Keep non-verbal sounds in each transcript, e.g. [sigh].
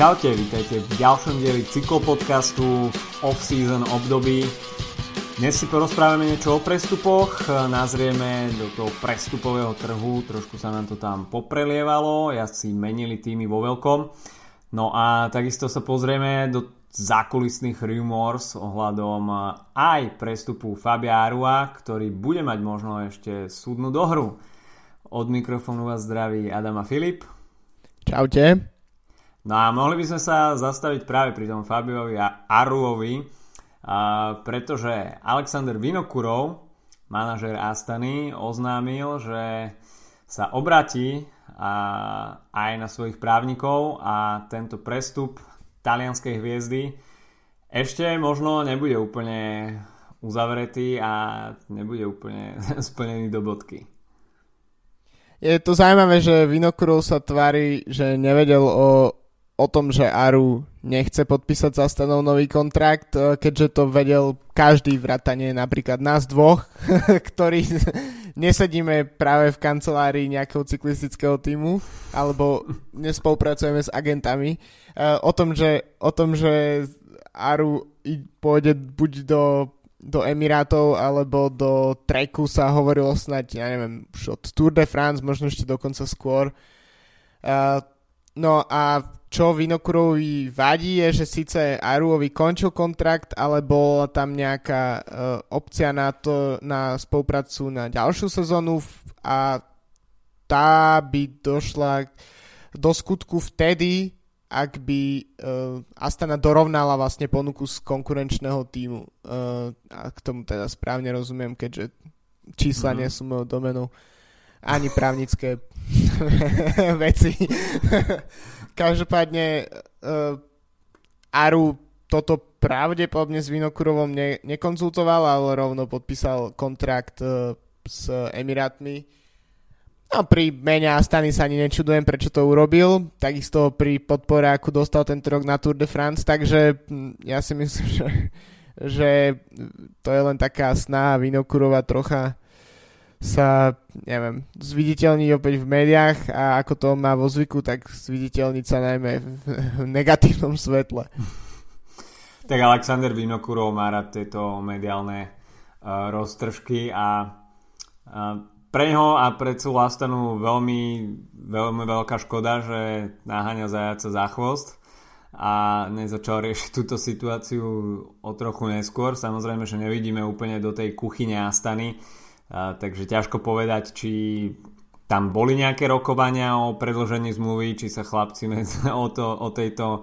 Čaute, vítajte v ďalšom dieli cyklopodcastu v off-season období. Dnes si porozprávame niečo o prestupoch, nazrieme do toho prestupového trhu, trošku sa nám to tam poprelievalo, si menili týmy vo veľkom. No a takisto sa pozrieme do zákulisných rumors ohľadom aj prestupu Fabia Arua, ktorý bude mať možno ešte súdnu dohru. Od mikrofónu vás zdraví Adam a Filip. Čaute. No a mohli by sme sa zastaviť práve pri tom Fabiovi a Aruovi, pretože Alexander Vinokurov, manažer Astany, oznámil, že sa obratí aj na svojich právnikov a tento prestup talianskej hviezdy ešte možno nebude úplne uzavretý a nebude úplne [laughs] splnený do bodky. Je to zaujímavé, že Vinokurov sa tvári, že nevedel o o tom, že Aru nechce podpísať za stanov nový kontrakt, e, keďže to vedel každý vratanie napríklad nás dvoch, [laughs] ktorí [laughs] nesedíme práve v kancelárii nejakého cyklistického týmu alebo nespolupracujeme s agentami. E, o tom, že, o tom, že Aru pôjde buď do, do Emirátov alebo do Treku sa hovorilo snať, ja neviem, už od Tour de France, možno ešte dokonca skôr. Uh, no a čo Vinokurovi vadí je, že síce Aruovi končil kontrakt, ale bola tam nejaká uh, opcia na, to, na spoluprácu na ďalšiu sezónu a tá by došla do skutku vtedy, ak by uh, Astana dorovnala vlastne ponuku z konkurenčného týmu. Uh, a k tomu teda správne rozumiem, keďže čísla mm-hmm. nie sú mojou domenou ani právnické [laughs] veci. [laughs] Každopádne uh, Aru toto pravdepodobne s Vinokurovom ne, nekonzultoval, ale rovno podpísal kontrakt uh, s Emirátmi. No pri mene Astany sa ani nečudujem, prečo to urobil. Takisto pri podpore, ako dostal tento rok na Tour de France, takže ja si myslím, [laughs] že, že to je len taká snaha Vinokurova trocha sa, neviem, zviditeľniť opäť v médiách a ako to má vo zvyku, tak zviditeľniť sa najmä v negatívnom svetle. Tak Alexander Vinokurov má rád tieto mediálne uh, roztržky a uh, pre neho a pre celú Astanu veľmi, veľmi veľká škoda, že naháňa zajaca za chvost a nezačal riešiť [laughs] túto situáciu o trochu neskôr. Samozrejme, že nevidíme úplne do tej kuchyne Astany, takže ťažko povedať, či tam boli nejaké rokovania o predložení zmluvy, či sa chlapci [laughs] o, to, o tejto e,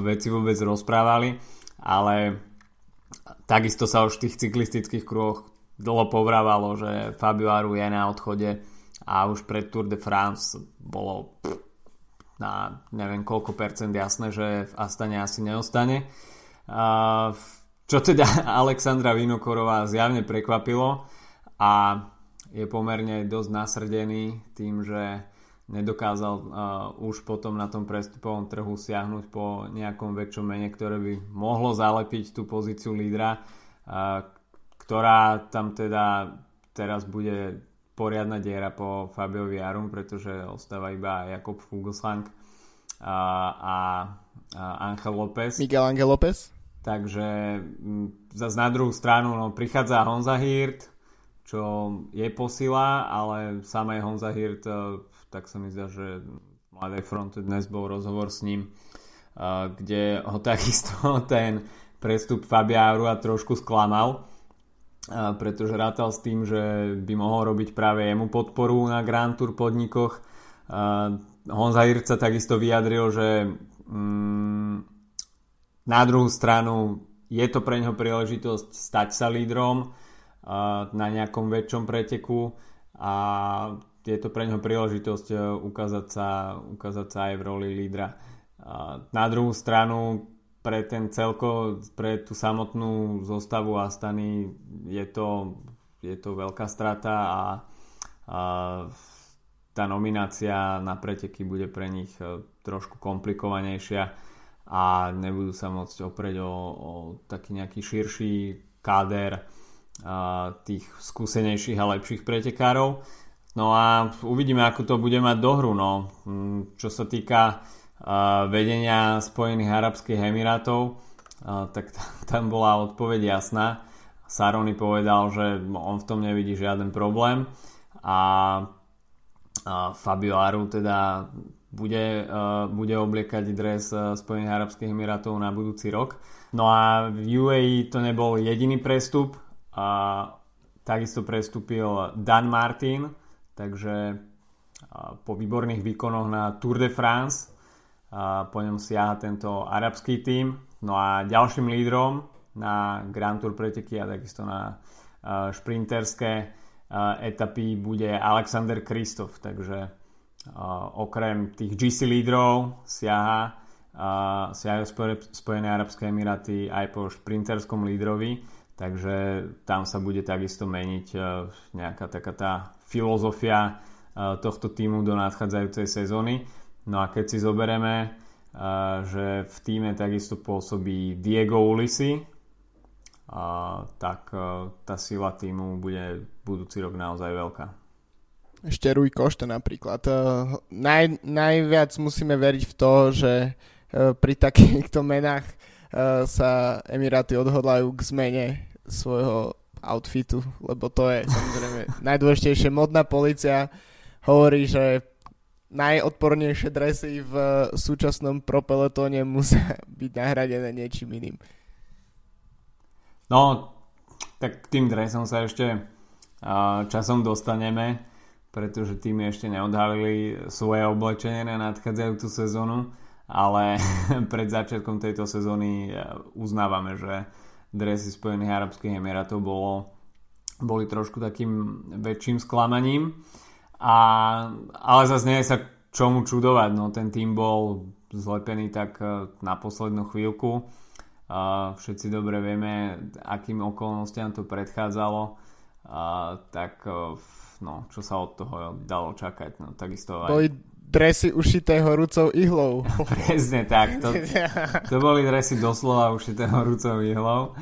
veci vôbec rozprávali, ale takisto sa už v tých cyklistických kruhoch dlho povrávalo, že Fabio Aru je na odchode a už pred Tour de France bolo na neviem koľko percent jasné, že v Astane asi neostane. Čo teda [laughs] Alexandra Vinokorová zjavne prekvapilo, a je pomerne dosť nasrdený tým, že nedokázal uh, už potom na tom prestupovom trhu siahnuť po nejakom väčšom mene, ktoré by mohlo zalepiť tú pozíciu lídra, uh, ktorá tam teda teraz bude poriadna diera po Fabiovi Arum, pretože ostáva iba Jakob Fuglsang a, a, a Angel López. Miguel Angel López. Takže m, zase na druhú stranu no, prichádza Honza Hirt, čo je posila, ale samé Honza Hirt, eh, tak sa mi zdá, že v Mladej fronte dnes bol rozhovor s ním, eh, kde ho [laughs] takisto ten prestup Fabia Arua trošku sklamal, eh, pretože rátal s tým, že by mohol robiť práve jemu podporu na Grand Tour podnikoch. Honza Hirt sa takisto vyjadril, že mm, na druhú stranu je to pre neho príležitosť stať sa lídrom, na nejakom väčšom preteku a je to pre neho príležitosť e, ukázať sa, ukázať sa aj v roli lídra. Na druhú stranu pre ten celko, pre tú samotnú zostavu Astany je to, je to veľká strata a, a tá nominácia na preteky bude pre nich e, trošku komplikovanejšia a nebudú sa môcť oprieť o, o taký nejaký širší káder tých skúsenejších a lepších pretekárov. No a uvidíme, ako to bude mať dohru. No. Mm, čo sa týka vedenia Spojených Arabských Emirátov, tak tam bola odpoveď jasná. Saroni povedal, že on v tom nevidí žiaden problém a Fabio Aru teda bude, bude obliekať dres Spojených Arabských Emirátov na budúci rok. No a v UAE to nebol jediný prestup. A takisto prestúpil Dan Martin, takže po výborných výkonoch na Tour de France po ňom siaha tento arabský tím. No a ďalším lídrom na Grand Tour preteky a takisto na šprinterské etapy bude Alexander Kristof, takže okrem tých GC lídrov siaha, siahajú Spojené Arabské Emiráty aj po šprinterskom lídrovi, takže tam sa bude takisto meniť nejaká taká tá filozofia tohto týmu do nadchádzajúcej sezóny. No a keď si zoberieme, že v týme takisto pôsobí Diego Ulisi, tak tá sila týmu bude budúci rok naozaj veľká. Ešte Rui Košta napríklad. Naj, najviac musíme veriť v to, že pri takýchto menách sa Emiráty odhodlajú k zmene svojho outfitu, lebo to je samozrejme [laughs] najdôležitejšie. Modná policia hovorí, že najodpornejšie dresy v súčasnom propeletóne musia [laughs] byť nahradené niečím iným. No, tak k tým dresom sa ešte uh, časom dostaneme, pretože tým ešte neodhalili svoje oblečenie na nadchádzajúcu sezónu, ale [laughs] pred začiatkom tejto sezóny uznávame, že dresy Spojených Arabských Emirátov bolo, boli trošku takým väčším sklamaním. A, ale zase nie je sa čomu čudovať, no ten tým bol zlepený tak e, na poslednú chvíľku. Uh, všetci dobre vieme, akým okolnostiam to predchádzalo. Tak no, čo sa od toho dalo čakať. No, takisto aj... dresy ušité horúcou ihlou. [laughs] Presne tak. To, [laughs] to boli dresy doslova ušité horúcou ihlou.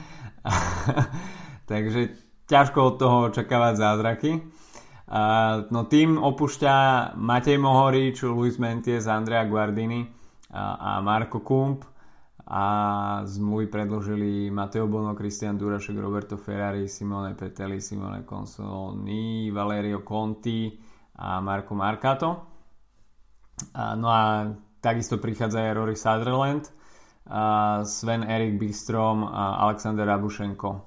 [laughs] Takže ťažko od toho očakávať zázraky. Uh, no tým opúšťa Matej Mohorič, Luis Menties, Andrea Guardini a, a Marko Kump a zmluvy predložili Mateo Bono, Christian Durašek, Roberto Ferrari, Simone Peteli, Simone Consolini, Valerio Conti a Marko Marcato. No a takisto prichádza aj Rory Sutherland, Sven Erik Bistrom a Alexander Abušenko.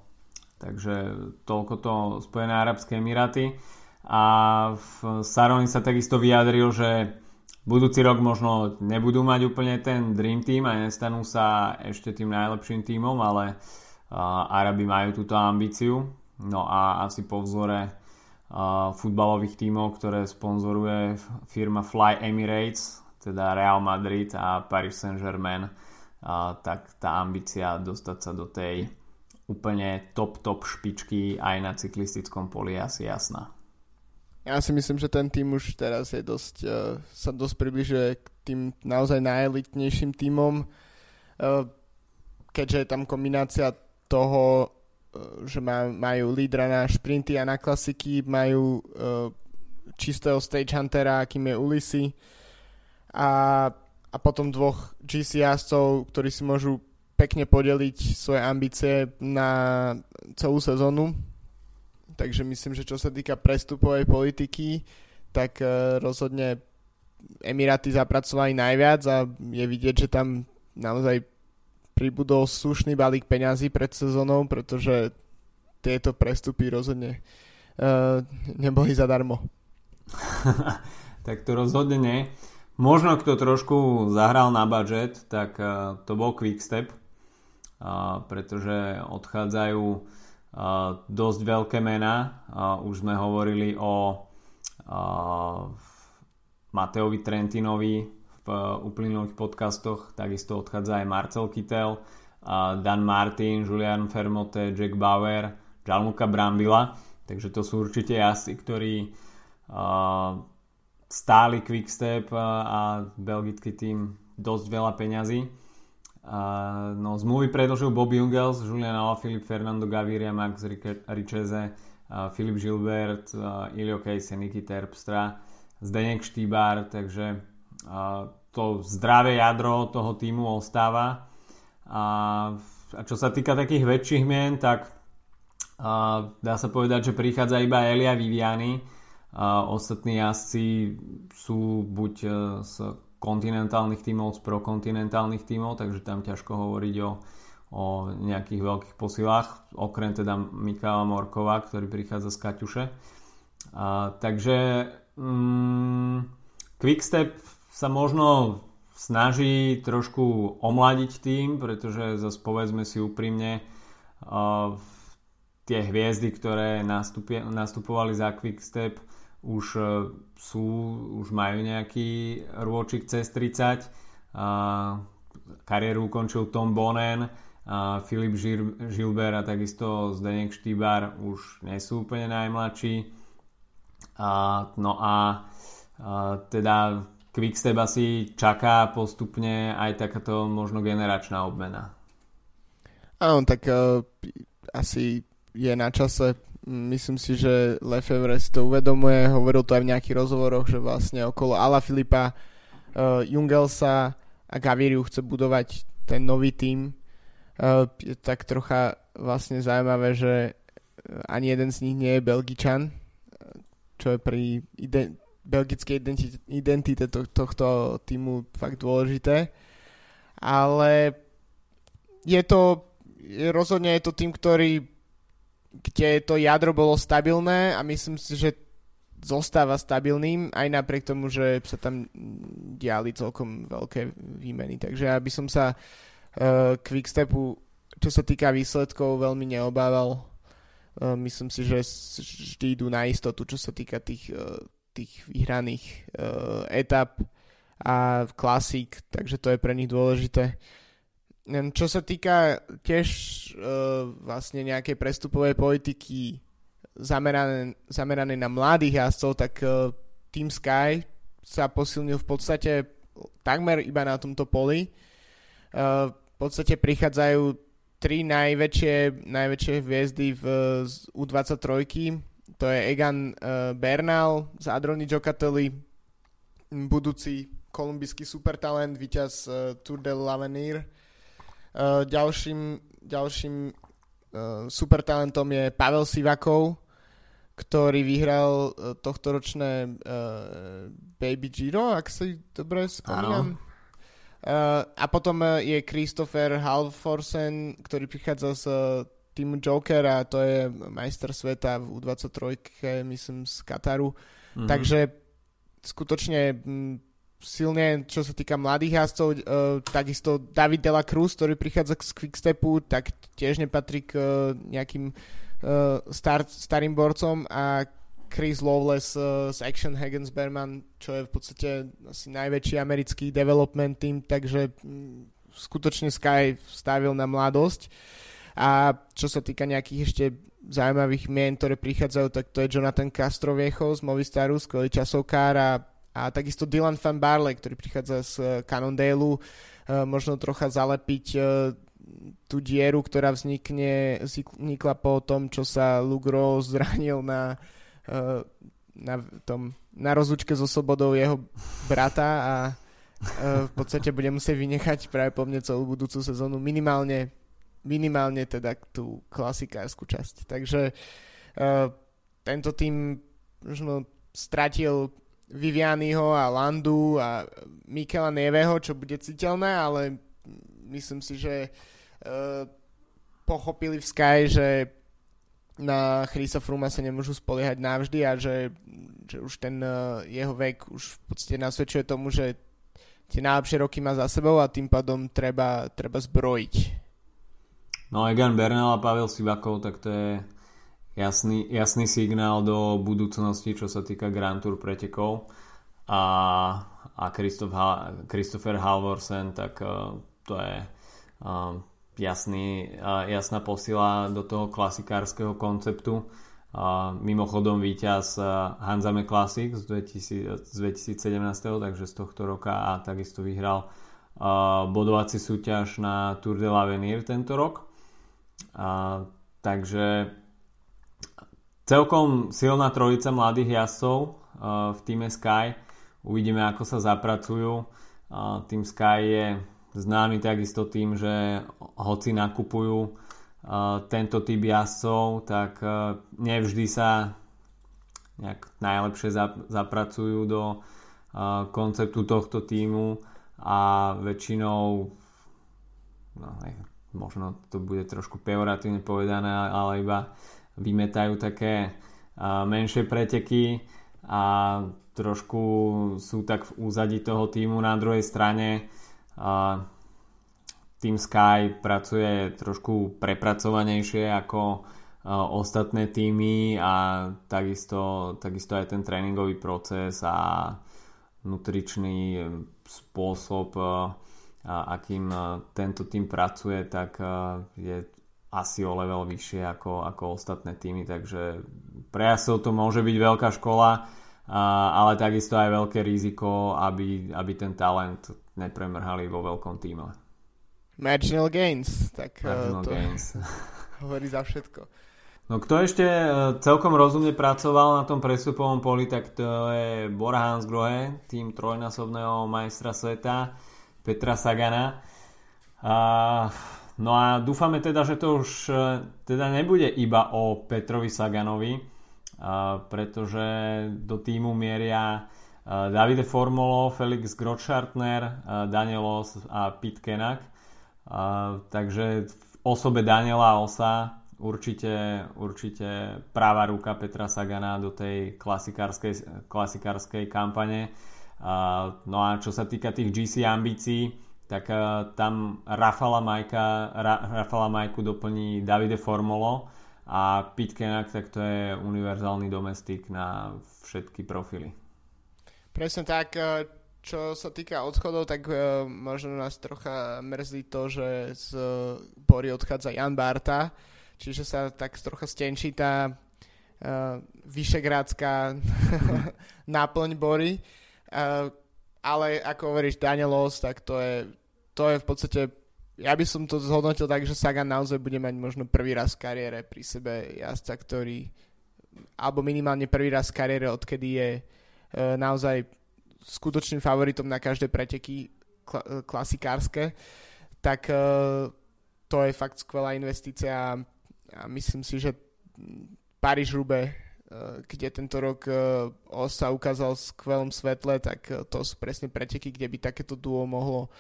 Takže toľko to Spojené Arabské Emiráty a v Saroni sa takisto vyjadril, že budúci rok možno nebudú mať úplne ten Dream Team a nestanú sa ešte tým najlepším týmom, ale Arabi majú túto ambíciu. No a asi po vzore futbalových tímov, ktoré sponzoruje firma Fly Emirates, teda Real Madrid a Paris Saint-Germain, tak tá ambícia dostať sa do tej úplne top top špičky aj na cyklistickom poli je asi jasná. Ja si myslím, že ten tým už teraz je dosť, uh, sa dosť približuje k tým naozaj najelitnejším týmom, uh, keďže je tam kombinácia toho, že má, majú lídra na šprinty a na klasiky, majú uh, čistého stage huntera, akým je Ulisi a, a potom dvoch GC jazdcov, ktorí si môžu pekne podeliť svoje ambície na celú sezónu. Takže myslím, že čo sa týka prestupovej politiky, tak uh, rozhodne Emiráty zapracovali najviac a je vidieť, že tam naozaj pribudol slušný balík peňazí pred sezónou, pretože tieto prestupy rozhodne uh, neboli zadarmo. [laughs] tak to rozhodne nie. Možno kto trošku zahral na budget, tak uh, to bol Quickstep, uh, pretože odchádzajú dosť veľké mená. Už sme hovorili o Mateovi Trentinovi uplynulých podcastoch, takisto odchádza aj Marcel Kittel, Dan Martin, Julian Fermote, Jack Bauer, Gianluca Brambila, takže to sú určite jazdci, ktorí stáli Quickstep a belgický tým dosť veľa peňazí. No, zmluvy predložil Bobby Jungels, Julian Alaphilippe, Fernando Gaviria, Max Richeze, Filip Gilbert, Ilio Kejse, Niky Terpstra, Zdeněk Štýbar, takže to zdravé jadro toho týmu ostáva. A, a čo sa týka takých väčších mien, tak a dá sa povedať, že prichádza iba Elia Viviani. A ostatní jazdci sú buď e, z kontinentálnych tímov, z prokontinentálnych tímov, takže tam ťažko hovoriť o, o nejakých veľkých posilách, okrem teda Mikála Morkova, ktorý prichádza z Kaťuše. A, takže mm, Quickstep sa možno snaží trošku omladiť tým, pretože zase povedzme si úprimne uh, tie hviezdy, ktoré nastupi, nastupovali za Quickstep už uh, sú, už majú nejaký rôčik cez 30 uh, kariéru ukončil Tom Bonen uh, Filip Žil, Žilber a takisto Zdenek Štýbar už nie sú úplne najmladší. Uh, no a uh, teda Quickstep asi čaká postupne aj takáto možno generačná obmena. Áno, tak uh, asi je na čase. Myslím si, že Lefebvre si to uvedomuje. Hovoril to aj v nejakých rozhovoroch, že vlastne okolo Ala Filipa, uh, Jungelsa a Gaviriu chce budovať ten nový tím. Uh, je tak trocha vlastne zaujímavé, že ani jeden z nich nie je Belgičan, čo je pri ide- belgické identite, to, tohto týmu fakt dôležité. Ale je to, rozhodne je to tým, ktorý, kde to jadro bolo stabilné a myslím si, že zostáva stabilným aj napriek tomu, že sa tam diali celkom veľké výmeny. Takže ja by som sa uh, Quickstepu, čo sa týka výsledkov, veľmi neobával. Uh, myslím si, že vždy idú na istotu, čo sa týka tých uh, tých vyhraných uh, etap a klasík, takže to je pre nich dôležité. Čo sa týka tiež uh, vlastne nejakej prestupovej politiky zamerané, zamerané na mladých jazdcov, tak uh, Team Sky sa posilnil v podstate takmer iba na tomto poli. Uh, v podstate prichádzajú tri najväčšie, najväčšie hviezdy v U23 to je Egan uh, Bernal z Adroni Jokateli, budúci kolumbijský supertalent, víťaz uh, Tour de l'Avenir. Uh, ďalším ďalším supertalentom je Pavel Sivakov, ktorý vyhral tohtoročné uh, Baby Giro, ak si dobre spomínam. Uh, a potom je Christopher Halforsen, ktorý prichádza z týmu Joker a to je majster sveta v U23, myslím, z Kataru. Mm-hmm. Takže skutočne m, silne, čo sa týka mladých jazdcov, uh, takisto David Dela Cruz, ktorý prichádza z Quickstepu, tak tiež nepatrí k uh, nejakým uh, star, starým borcom a Chris Lawless z Action Hagens Berman, čo je v podstate asi najväčší americký development team, takže um, skutočne Sky stavil na mladosť. Uh, a čo sa týka nejakých ešte zaujímavých mien, ktoré prichádzajú, tak to je Jonathan Castroviecho z Movistaru, skvelý časovkár a, a takisto Dylan Van Barley, ktorý prichádza z eh, Cannondale, možno trocha zalepiť eh, tú dieru, ktorá vznikne, vznikla po tom, čo sa Lugro zranil na, eh, na, tom, na rozlučke so Sobodou jeho brata a v podstate bude musieť vynechať práve po mne celú budúcu sezónu minimálne minimálne teda tú klasikárskú časť. Takže uh, tento tým možno stratil Vivianiho a Landu a Mikela Neveho, čo bude citeľné, ale myslím si, že uh, pochopili v Sky, že na Chrisa Fruma sa nemôžu spoliehať navždy a že, že už ten uh, jeho vek už v podstate nasvedčuje tomu, že tie najlepšie roky má za sebou a tým pádom treba, treba zbrojiť No Egan Bernal a Pavel Sivakov, tak to je jasný, jasný signál do budúcnosti, čo sa týka Grand Tour pretekov. A, a Christoph ha- Christopher Halvorsen, tak uh, to je uh, jasný, uh, jasná posila do toho klasikárskeho konceptu. Uh, mimochodom víťaz uh, Hanzame Classic z, 2000, z 2017, takže z tohto roka a takisto vyhral uh, bodovací súťaž na Tour de l'Avenir tento rok. A, takže celkom silná trojica mladých jazdcov v týme Sky. uvidíme, ako sa zapracujú. Team Sky je známy takisto tým, že hoci nakupujú tento typ jazdcov, tak nevždy sa nejak najlepšie zapracujú do konceptu tohto týmu a väčšinou no, možno to bude trošku pejoratívne povedané, ale iba vymetajú také menšie preteky a trošku sú tak v úzadi toho týmu na druhej strane. Team Sky pracuje trošku prepracovanejšie ako ostatné týmy a takisto, takisto aj ten tréningový proces a nutričný spôsob, akým tento tým pracuje, tak je asi o level vyššie ako, ako ostatné týmy, takže pre jazdcov to môže byť veľká škola, ale takisto aj veľké riziko, aby, aby ten talent nepremrhali vo veľkom týme. Marginal gains, tak Marginal to gains. [laughs] [laughs] hovorí za všetko. No kto ešte e, celkom rozumne pracoval na tom prestupovom poli, tak to je Bora Hansgrohe, tým trojnásobného majstra sveta Petra Sagana. A, no a dúfame teda, že to už e, teda nebude iba o Petrovi Saganovi, a, pretože do týmu mieria a, Davide Formolo, Felix Grotschartner, Danielos a Pit Kenak. A, takže v osobe Daniela Osa určite, určite práva ruka Petra Sagana do tej klasikárskej, klasikárskej kampane. No a čo sa týka tých GC ambícií, tak tam Rafala, Majka, Ra, Rafala Majku doplní Davide Formolo a Pete Kenak, tak to je univerzálny domestik na všetky profily. Presne tak, e, čo sa týka odchodov, tak e, možno nás trocha mrzí to, že z Bory odchádza Jan Barta, čiže sa tak trocha stenčí tá uh, vyšegrádská [laughs] náplň Bory. Ale ako hovoríš Danielos, tak to je, to je v podstate ja by som to zhodnotil tak, že Sagan naozaj bude mať možno prvý raz v kariére pri sebe jazdca, ktorý alebo minimálne prvý raz v kariére, odkedy je uh, naozaj skutočným favoritom na každé preteky kla- klasikárske, tak uh, to je fakt skvelá investícia a myslím si, že Paríž Rube, eh, kde tento rok eh, Osa ukázal v skvelom svetle, tak eh, to sú presne preteky, kde by takéto duo mohlo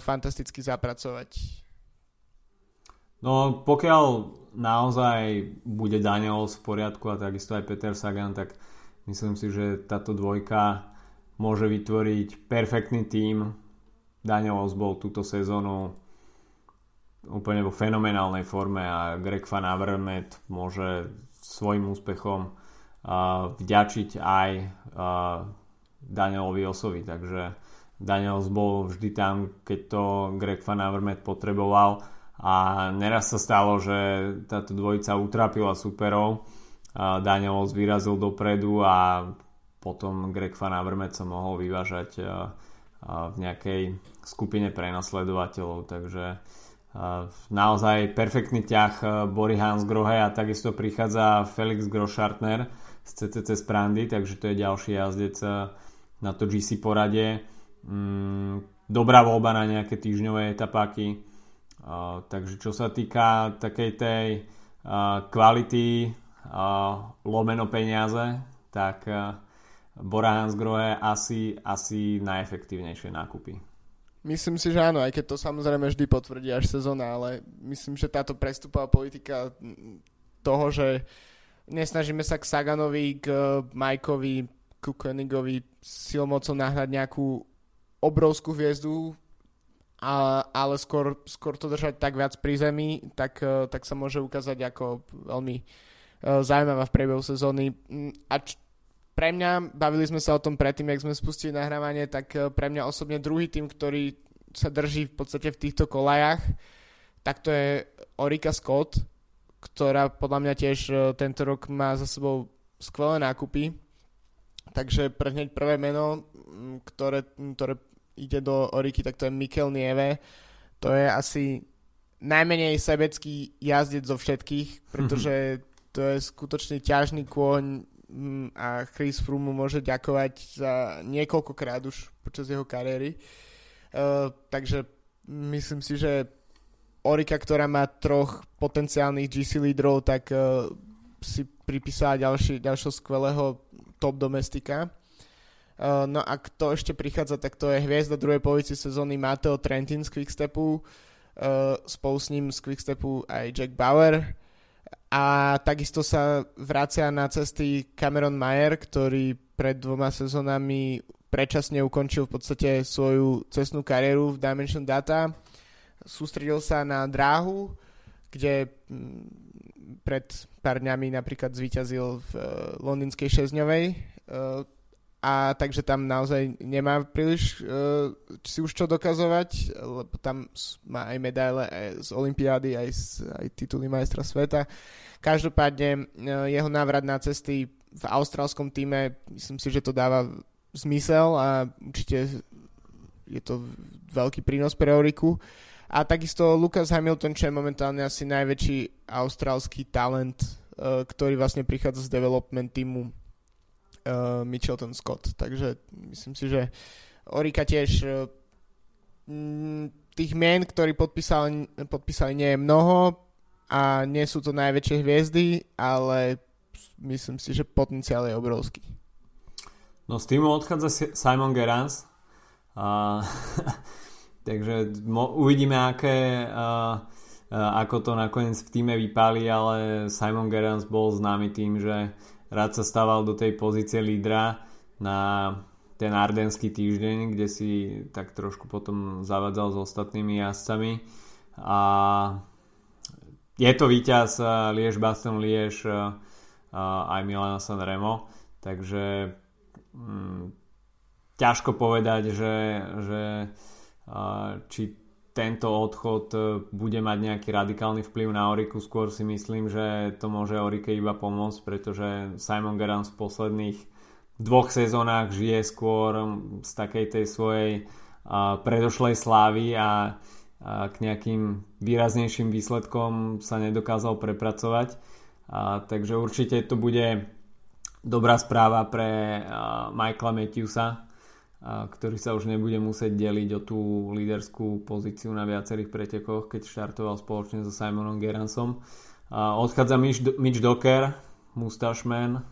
fantasticky zapracovať. No pokiaľ naozaj bude Daniel v poriadku a takisto aj Peter Sagan, tak myslím si, že táto dvojka môže vytvoriť perfektný tím. Daniel bol túto sezónu úplne vo fenomenálnej forme a Greg Van Avermaet môže svojim úspechom vďačiť aj Danielovi Osovi, takže Daniels bol vždy tam, keď to Greg Van Avermaet potreboval. A neraz sa stalo, že táto dvojica utrapila superov. Uh, Daniels vyrazil dopredu a potom Greg Van Avermaet sa mohol vyvážať v nejakej skupine prenasledovateľov, takže naozaj perfektný ťah e, Bory Hansgrohe a takisto prichádza Felix Groschartner z CCC Sprandy, takže to je ďalší jazdec e, na to GC porade. Mm, dobrá voľba na nejaké týždňové etapáky. Takže čo sa týka takej tej kvality lomeno peniaze, tak Bora Hansgrohe asi, asi najefektívnejšie nákupy. Myslím si, že áno, aj keď to samozrejme vždy potvrdí až sezóna, ale myslím, že táto prestupová politika toho, že nesnažíme sa k Saganovi, k Majkovi, k Koenigovi silmocou nahrať nejakú obrovskú hviezdu, a, ale skôr, skôr to držať tak viac pri zemi, tak, tak sa môže ukázať ako veľmi uh, zaujímavá v priebehu sezóny. A č- pre mňa, bavili sme sa o tom predtým, jak sme spustili nahrávanie, tak eh, pre mňa osobne druhý tým, ktorý sa drží v podstate v týchto kolajach, tak to je Orika Scott, ktorá podľa mňa tiež eh, tento rok má za sebou skvelé nákupy. Takže pre hneď prvé meno, mm, ktoré, ktoré ide do Oriky, tak to je Mikel Nieve. To je asi najmenej sebecký jazdec zo všetkých, [laughs] pretože to je skutočne ťažný kôň, mm, a Chris Froome môže ďakovať za niekoľkokrát už počas jeho kariéry. Uh, takže myslím si, že Orika, ktorá má troch potenciálnych GC lídrov, tak uh, si pripísala ďalší, ďalšieho skvelého top domestika. Uh, no a kto ešte prichádza, tak to je hviezda druhej polovici sezóny Mateo Trentin z Quickstepu, uh, spolu s ním z Quickstepu aj Jack Bauer a takisto sa vracia na cesty Cameron Mayer, ktorý pred dvoma sezónami predčasne ukončil v podstate svoju cestnú kariéru v Dimension Data. Sústredil sa na dráhu, kde mm, pred pár dňami napríklad zvíťazil v uh, londýnskej šesťňovej, uh, a takže tam naozaj nemá príliš uh, si už čo dokazovať, lebo tam má aj medaile aj z Olympiády, aj, z, aj tituly majstra sveta. Každopádne uh, jeho návrat na cesty v austrálskom týme, myslím si, že to dáva zmysel a určite je to veľký prínos pre Euriku. A takisto Lucas Hamilton, čo je momentálne asi najväčší austrálsky talent, uh, ktorý vlastne prichádza z development týmu uh, Mitchelton Scott. Takže myslím si, že Orika tiež uh, tých mien, ktorí podpísali, podpísali nie je mnoho a nie sú to najväčšie hviezdy, ale myslím si, že potenciál je obrovský. No z týmu odchádza Simon Gerans. Uh, [laughs] takže mo- uvidíme, aké, uh, uh, ako to nakoniec v týme vypáli, ale Simon Gerans bol známy tým, že rád sa stával do tej pozície lídra na ten ardenský týždeň, kde si tak trošku potom zavadzal s ostatnými jazdcami. A je to víťaz Liež Baston Liež aj Milana Sanremo takže hm, ťažko povedať, že, že či tento odchod e, bude mať nejaký radikálny vplyv na Oriku. Skôr si myslím, že to môže Orike iba pomôcť, pretože Simon Gerrans v posledných dvoch sezónach žije skôr z takej tej svojej uh, predošlej slávy a, a k nejakým výraznejším výsledkom sa nedokázal prepracovať. A, takže určite to bude dobrá správa pre uh, Michaela Matthewsa, ktorý sa už nebude musieť deliť o tú líderskú pozíciu na viacerých pretekoch, keď štartoval spoločne so Simonom Geransom. Odchádza Mitch, Docker, Mustašman,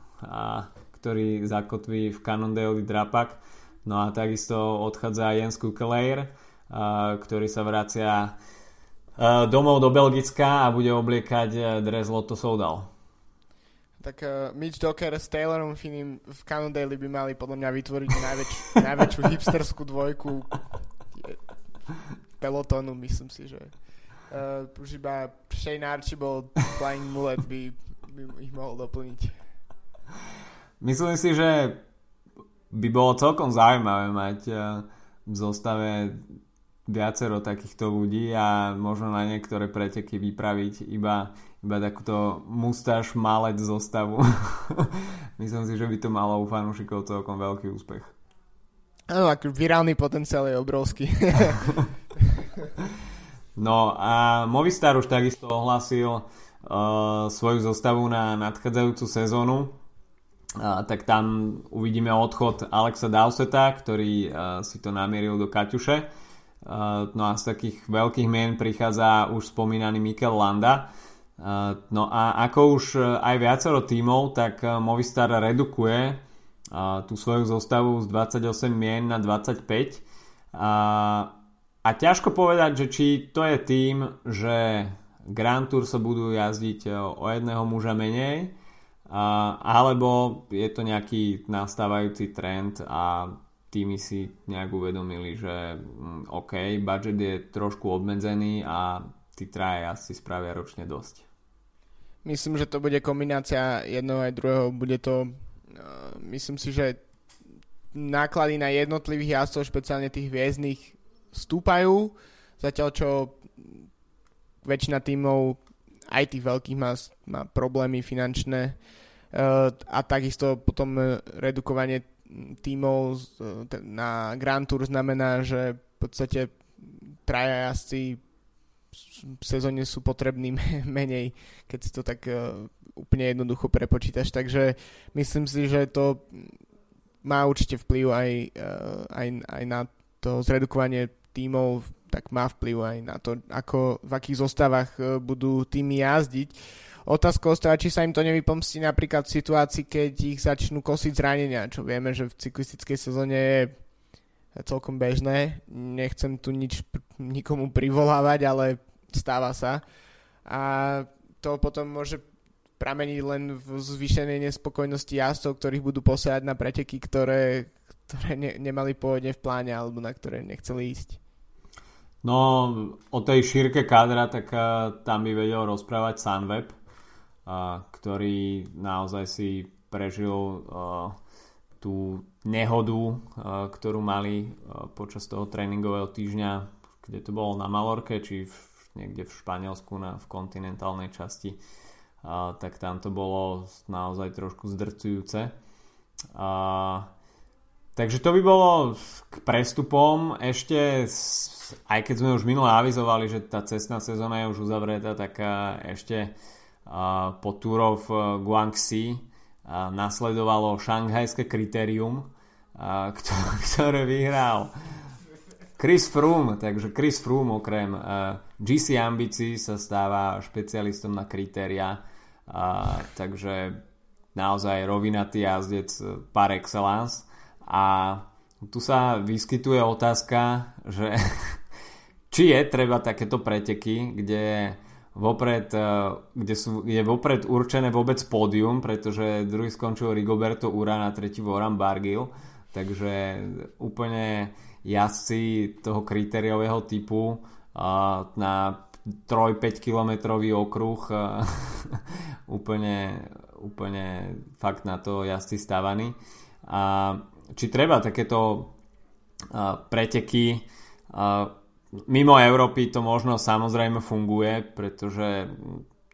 ktorý zakotví v Cannondale Drapak. No a takisto odchádza Jens Kukeleir, ktorý sa vracia domov do Belgicka a bude obliekať dres Lotto Soudal tak uh, Mitch Docker s Taylorom Finným v Cannondale by mali podľa mňa vytvoriť najväč, [laughs] najväčšiu hipsterskú dvojku pelotónu, myslím si, že uh, už iba Shane Archibald Flying Mullet by, by ich mohol doplniť. Myslím si, že by bolo celkom zaujímavé mať uh, v zostave viacero takýchto ľudí a možno na niektoré preteky vypraviť iba, iba takúto mustáž malec zostavu. [laughs] Myslím si, že by to malo u fanúšikov celkom veľký úspech. Áno, ak virálny potenciál je obrovský. [laughs] no a Movistar už takisto ohlasil uh, svoju zostavu na nadchádzajúcu sezónu. Uh, tak tam uvidíme odchod Alexa Dowseta, ktorý uh, si to namieril do Kaťuše Uh, no a z takých veľkých mien prichádza už spomínaný Mikel Landa. Uh, no a ako už uh, aj viacero tímov, tak Movistar redukuje tú svoju zostavu z 28 mien na 25. A ťažko povedať, že či to je tým, že Grand Tour sa budú jazdiť o jedného muža menej, alebo je to nejaký nastávajúci trend a týmy si nejak uvedomili, že mm, OK, budget je trošku obmedzený a tí traje asi spravia ročne dosť. Myslím, že to bude kombinácia jedného aj druhého. Bude to, uh, myslím si, že náklady na jednotlivých jazdcov, špeciálne tých hviezdnych, stúpajú, zatiaľ čo väčšina tímov, aj tých veľkých, má, má problémy finančné uh, a takisto potom redukovanie tímov na Grand Tour znamená, že v podstate traja jazdci sezóne sú potrební [laughs] menej, keď si to tak uh, úplne jednoducho prepočítaš. Takže myslím si, že to má určite vplyv aj, uh, aj, aj na to zredukovanie tímov, tak má vplyv aj na to, ako, v akých zostavách uh, budú týmy jazdiť. Otázka ostáva, či sa im to nevypomstí napríklad v situácii, keď ich začnú kosiť zranenia, čo vieme, že v cyklistickej sezóne je celkom bežné. Nechcem tu nič nikomu privolávať, ale stáva sa. A to potom môže prameniť len v zvýšenej nespokojnosti jazdcov, ktorých budú posielať na preteky, ktoré, ktoré ne, nemali pôvodne v pláne alebo na ktoré nechceli ísť. No, o tej šírke kádra, tak uh, tam by vedel rozprávať Sunweb, ktorý naozaj si prežil tú nehodu, ktorú mali počas toho tréningového týždňa, kde to bolo na Malorke, či v, niekde v Španielsku na, v kontinentálnej časti, tak tam to bolo naozaj trošku zdrcujúce. Takže to by bolo k prestupom. Ešte, aj keď sme už minule avizovali, že tá cestná sezóna je už uzavretá, tak ešte po túrov Guangxi nasledovalo šanghajské kritérium, [laughs] ktoré vyhral Chris Froome, takže Chris Froome okrem GC ambícií sa stáva špecialistom na kritéria, takže naozaj rovinatý jazdec par excellence. A tu sa vyskytuje otázka, že [laughs] či je treba takéto preteky, kde vopred, eh, kde sú, je vopred určené vôbec pódium, pretože druhý skončil Rigoberto Uran a tretí Voran Bargil, takže úplne jazdci toho kritériového typu na 3-5 kilometrový okruh eh, [laughs] úplne, úplne fakt na to jazdci stávaní. A či treba takéto preteky Mimo Európy to možno samozrejme funguje, pretože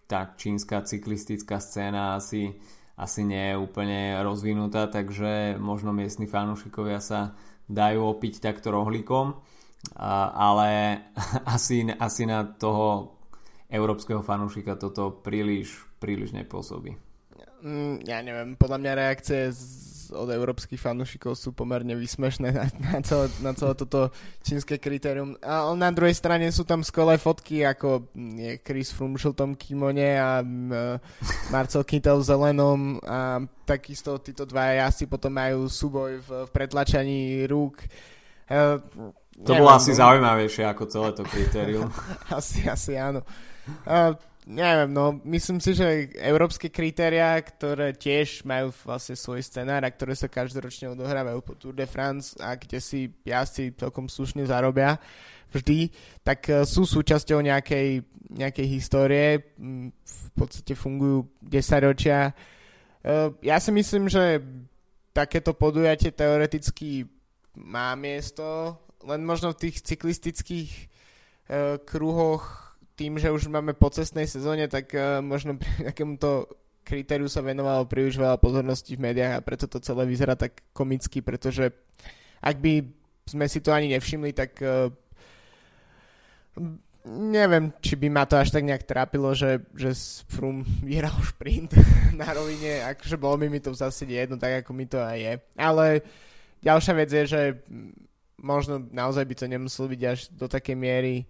tá čínska cyklistická scéna asi, asi nie je úplne rozvinutá, takže možno miestni fanúšikovia sa dajú opiť takto rohlíkom, ale [laughs] asi, asi na toho európskeho fanúšika toto príliš, príliš nepôsobí. Mm, ja neviem, podľa mňa reakcie od európskych fanúšikov sú pomerne vysmešné na, na, celé, na celé toto čínske kritérium. A na druhej strane sú tam skvelé fotky, ako je Chris Froome v žltom kimone a Marcel Kittel v zelenom a takisto títo dva jazdci potom majú súboj v, v pretlačaní rúk. To bolo asi no. zaujímavejšie ako celé to kritérium. [laughs] asi, asi áno. Uh, neviem, no myslím si, že európske kritéria, ktoré tiež majú vlastne svoj scenár a ktoré sa každoročne odohrávajú po Tour de France a kde si jazdci celkom slušne zarobia vždy, tak e, sú súčasťou nejakej, nejakej histórie, v podstate fungujú 10 ročia. E, ja si myslím, že takéto podujatie teoreticky má miesto, len možno v tých cyklistických e, kruhoch tým, že už máme po cestnej sezóne, tak uh, možno pri [laughs] takémuto kritériu sa venovalo príliš veľa pozornosti v médiách a preto to celé vyzerá tak komicky, pretože ak by sme si to ani nevšimli, tak uh, neviem, či by ma to až tak nejak trápilo, že, že Frum vyhral [laughs] šprint [laughs] na rovine, akože bolo mi, mi to v zásade jedno, tak ako mi to aj je. Ale ďalšia vec je, že možno naozaj by to nemuselo byť až do takej miery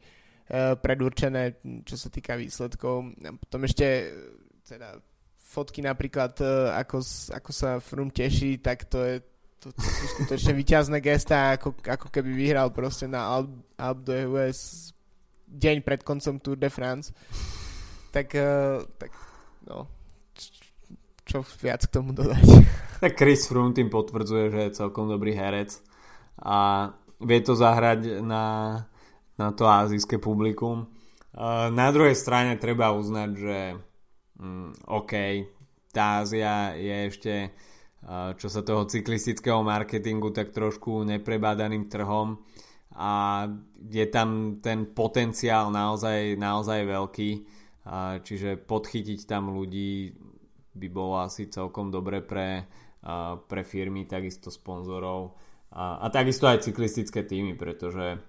Eh, predurčené, čo sa týka výsledkov. Potom ešte teda fotky napríklad, eh, ako, ako sa Frum teší, tak to je to, to sú skutočne vyťazné gesta, ako, ako keby vyhral proste na Alp, Alp US deň pred koncom Tour de France. Tak, tak no, čo viac k tomu dodať? Tak Chris Froome tým potvrdzuje, že je celkom dobrý herec a vie to zahrať na na to azijské publikum. Na druhej strane treba uznať, že mm, OK, tá Ázia je ešte čo sa toho cyklistického marketingu tak trošku neprebádaným trhom a je tam ten potenciál naozaj, naozaj veľký čiže podchytiť tam ľudí by bolo asi celkom dobre pre, pre firmy, takisto sponzorov a, a takisto aj cyklistické týmy, pretože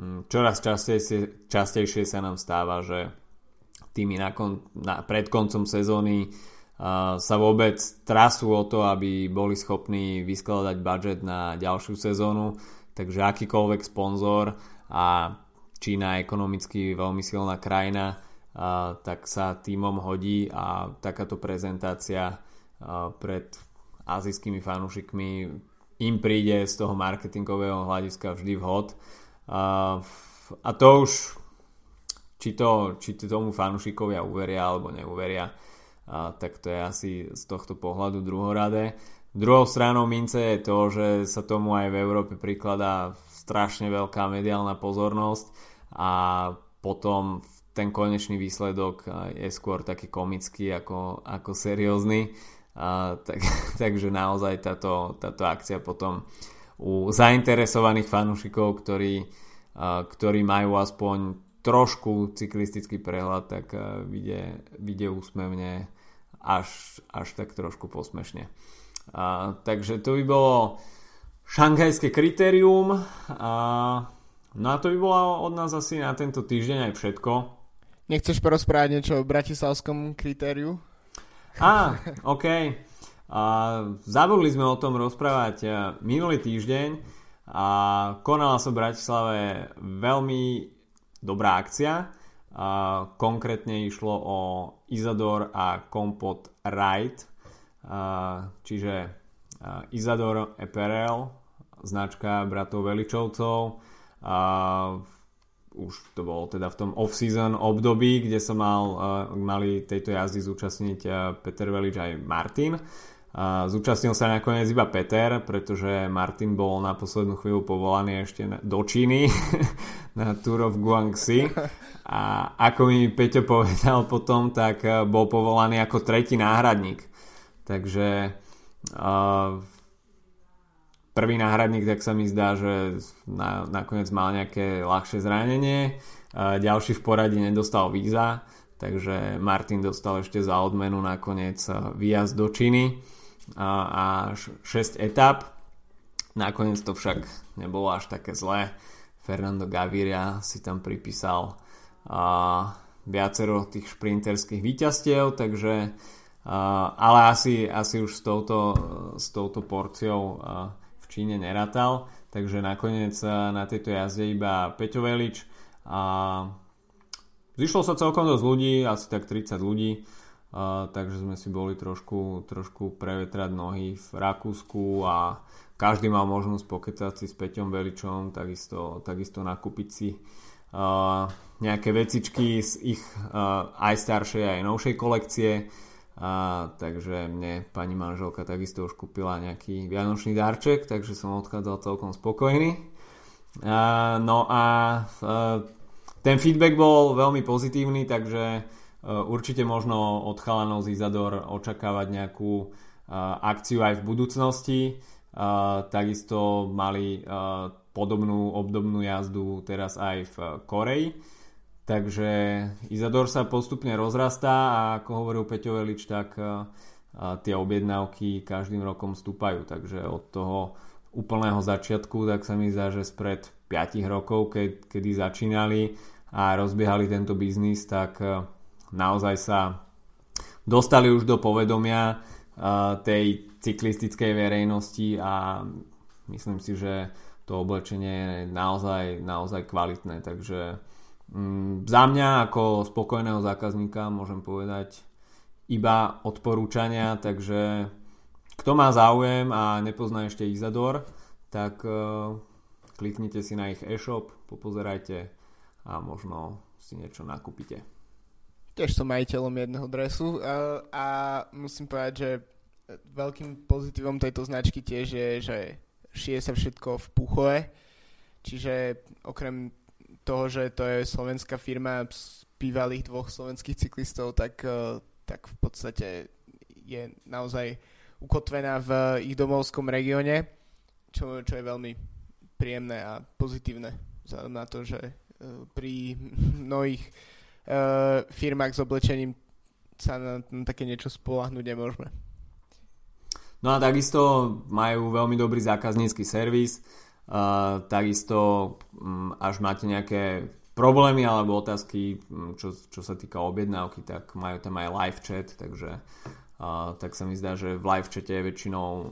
mm, čoraz častejšie, častejšie sa nám stáva, že týmy na kon, na, pred koncom sezóny uh, sa vôbec trasú o to, aby boli schopní vyskladať budget na ďalšiu sezónu, takže akýkoľvek sponzor a Čína je ekonomicky veľmi silná krajina, uh, tak sa týmom hodí a takáto prezentácia uh, pred azijskými fanúšikmi im príde z toho marketingového hľadiska vždy vhod. Uh, a to už či, to, či to tomu fanúšikovia uveria alebo neuveria, a, tak to je asi z tohto pohľadu druhoradé. Druhou stranou mince je to, že sa tomu aj v Európe prikladá strašne veľká mediálna pozornosť a potom ten konečný výsledok je skôr taký komický ako, ako seriózny. A, tak, [laughs] takže naozaj táto, táto akcia potom u zainteresovaných fanúšikov, ktorí, a, ktorí majú aspoň trošku cyklistický prehľad, tak uh, vidie, vidie úsmevne až, až tak trošku posmešne. Uh, takže to by bolo šanghajské kritérium. Uh, no a to by bolo od nás asi na tento týždeň aj všetko. Nechceš porozprávať niečo o bratislavskom kritériu? Á, OK. A zabudli sme o tom rozprávať minulý týždeň a konala sa v Bratislave veľmi dobrá akcia. Uh, konkrétne išlo o Isador a Kompot Ride, uh, čiže uh, Isador Apparel, značka bratov Veličovcov. Uh, už to bolo teda v tom off-season období, kde sa mal, uh, mali tejto jazdy zúčastniť uh, Peter Velič aj Martin. Zúčastnil sa nakoniec iba Peter, pretože Martin bol na poslednú chvíľu povolaný ešte do Číny [laughs] na Tour of Guangxi a ako mi Peťo povedal potom, tak eh, bol povolaný ako tretí náhradník. Takže uh, prvý náhradník, tak sa mi zdá, že na, nakoniec mal nejaké ľahšie zranenie. Ďalší v poradí nedostal víza, takže Martin dostal ešte za odmenu nakoniec výjazd do Číny a 6 etap. Nakoniec to však nebolo až také zlé. Fernando Gaviria si tam pripísal viacero tých šprinterských výťastiev, takže ale asi, asi už s touto, s touto porciou Číne neratal, takže nakoniec na tejto jazde iba Peťo Velič a zišlo sa celkom dosť ľudí, asi tak 30 ľudí Uh, takže sme si boli trošku, trošku prevetrať nohy v Rakúsku a každý mal možnosť pokecať si s Peťom Veličom, takisto, takisto nakúpiť si uh, nejaké vecičky z ich uh, aj staršej aj novšej kolekcie. Uh, takže mne pani manželka takisto už kúpila nejaký vianočný darček, takže som odchádzal celkom spokojný. Uh, no a uh, ten feedback bol veľmi pozitívny, takže Eh, určite možno od chalanov z Izador očakávať nejakú eh, akciu aj v budúcnosti. Takisto mali podobnú obdobnú jazdu teraz aj v Koreji. Takže Izador sa postupne rozrastá a ako hovoril Peťo Velič, tak tie objednávky každým rokom stúpajú. Takže od toho úplného začiatku, tak sa mi zdá, že spred 5 rokov, keď, kedy začínali a rozbiehali tento biznis, tak naozaj sa dostali už do povedomia uh, tej cyklistickej verejnosti a myslím si, že to oblečenie je naozaj, naozaj kvalitné, takže um, za mňa ako spokojného zákazníka môžem povedať iba odporúčania, takže kto má záujem a nepozná ešte Izador, tak uh, kliknite si na ich e-shop, popozerajte a možno si niečo nakúpite. Tiež som majiteľom jedného dresu a, a musím povedať, že veľkým pozitívom tejto značky tiež je, že šije sa všetko v Puchove, čiže okrem toho, že to je slovenská firma z bývalých dvoch slovenských cyklistov, tak, e, tak v podstate je naozaj ukotvená v ich domovskom regióne, čo, čo je veľmi príjemné a pozitívne vzhľadom na to, že e, pri mnohých uh, firmách s oblečením sa na, na také niečo spolahnuť nemôžeme. No a takisto majú veľmi dobrý zákaznícky servis. Takisto um, až máte nejaké problémy alebo otázky, um, čo, čo sa týka objednávky, tak majú tam aj live chat, takže uh, tak sa mi zdá, že v live chate je väčšinou uh,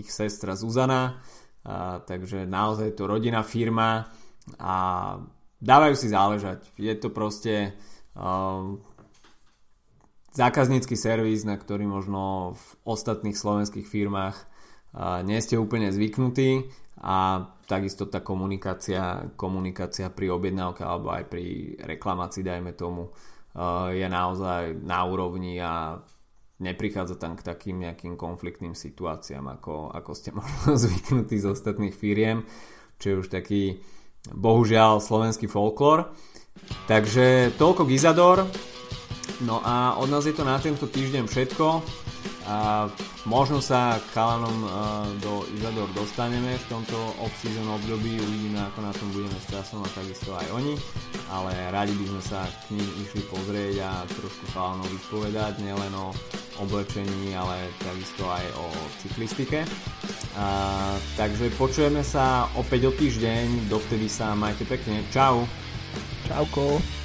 ich sestra Zuzana, uh, takže naozaj to rodina firma a dávajú si záležať. Je to proste uh, zákaznícky servis, na ktorý možno v ostatných slovenských firmách nie ste úplne zvyknutí a takisto tá komunikácia, komunikácia pri objednávke alebo aj pri reklamácii, dajme tomu, uh, je naozaj na úrovni a neprichádza tam k takým nejakým konfliktným situáciám, ako, ako ste [laughs] možno zvyknutí z ostatných firiem, čo je už taký bohužiaľ slovenský folklór. Takže toľko k Izador. No a od nás je to na tento týždeň všetko. A možno sa k chalanom do Izador dostaneme v tomto off-season období, uvidíme ako na tom budeme s časom a takisto aj oni, ale radi by sme sa k ním išli pozrieť a trošku chalanov vyspovedať, nielen o oblečení, ale takisto aj o cyklistike. A, takže počujeme sa opäť o týždeň, dovtedy sa majte pekne, čau! Čauko!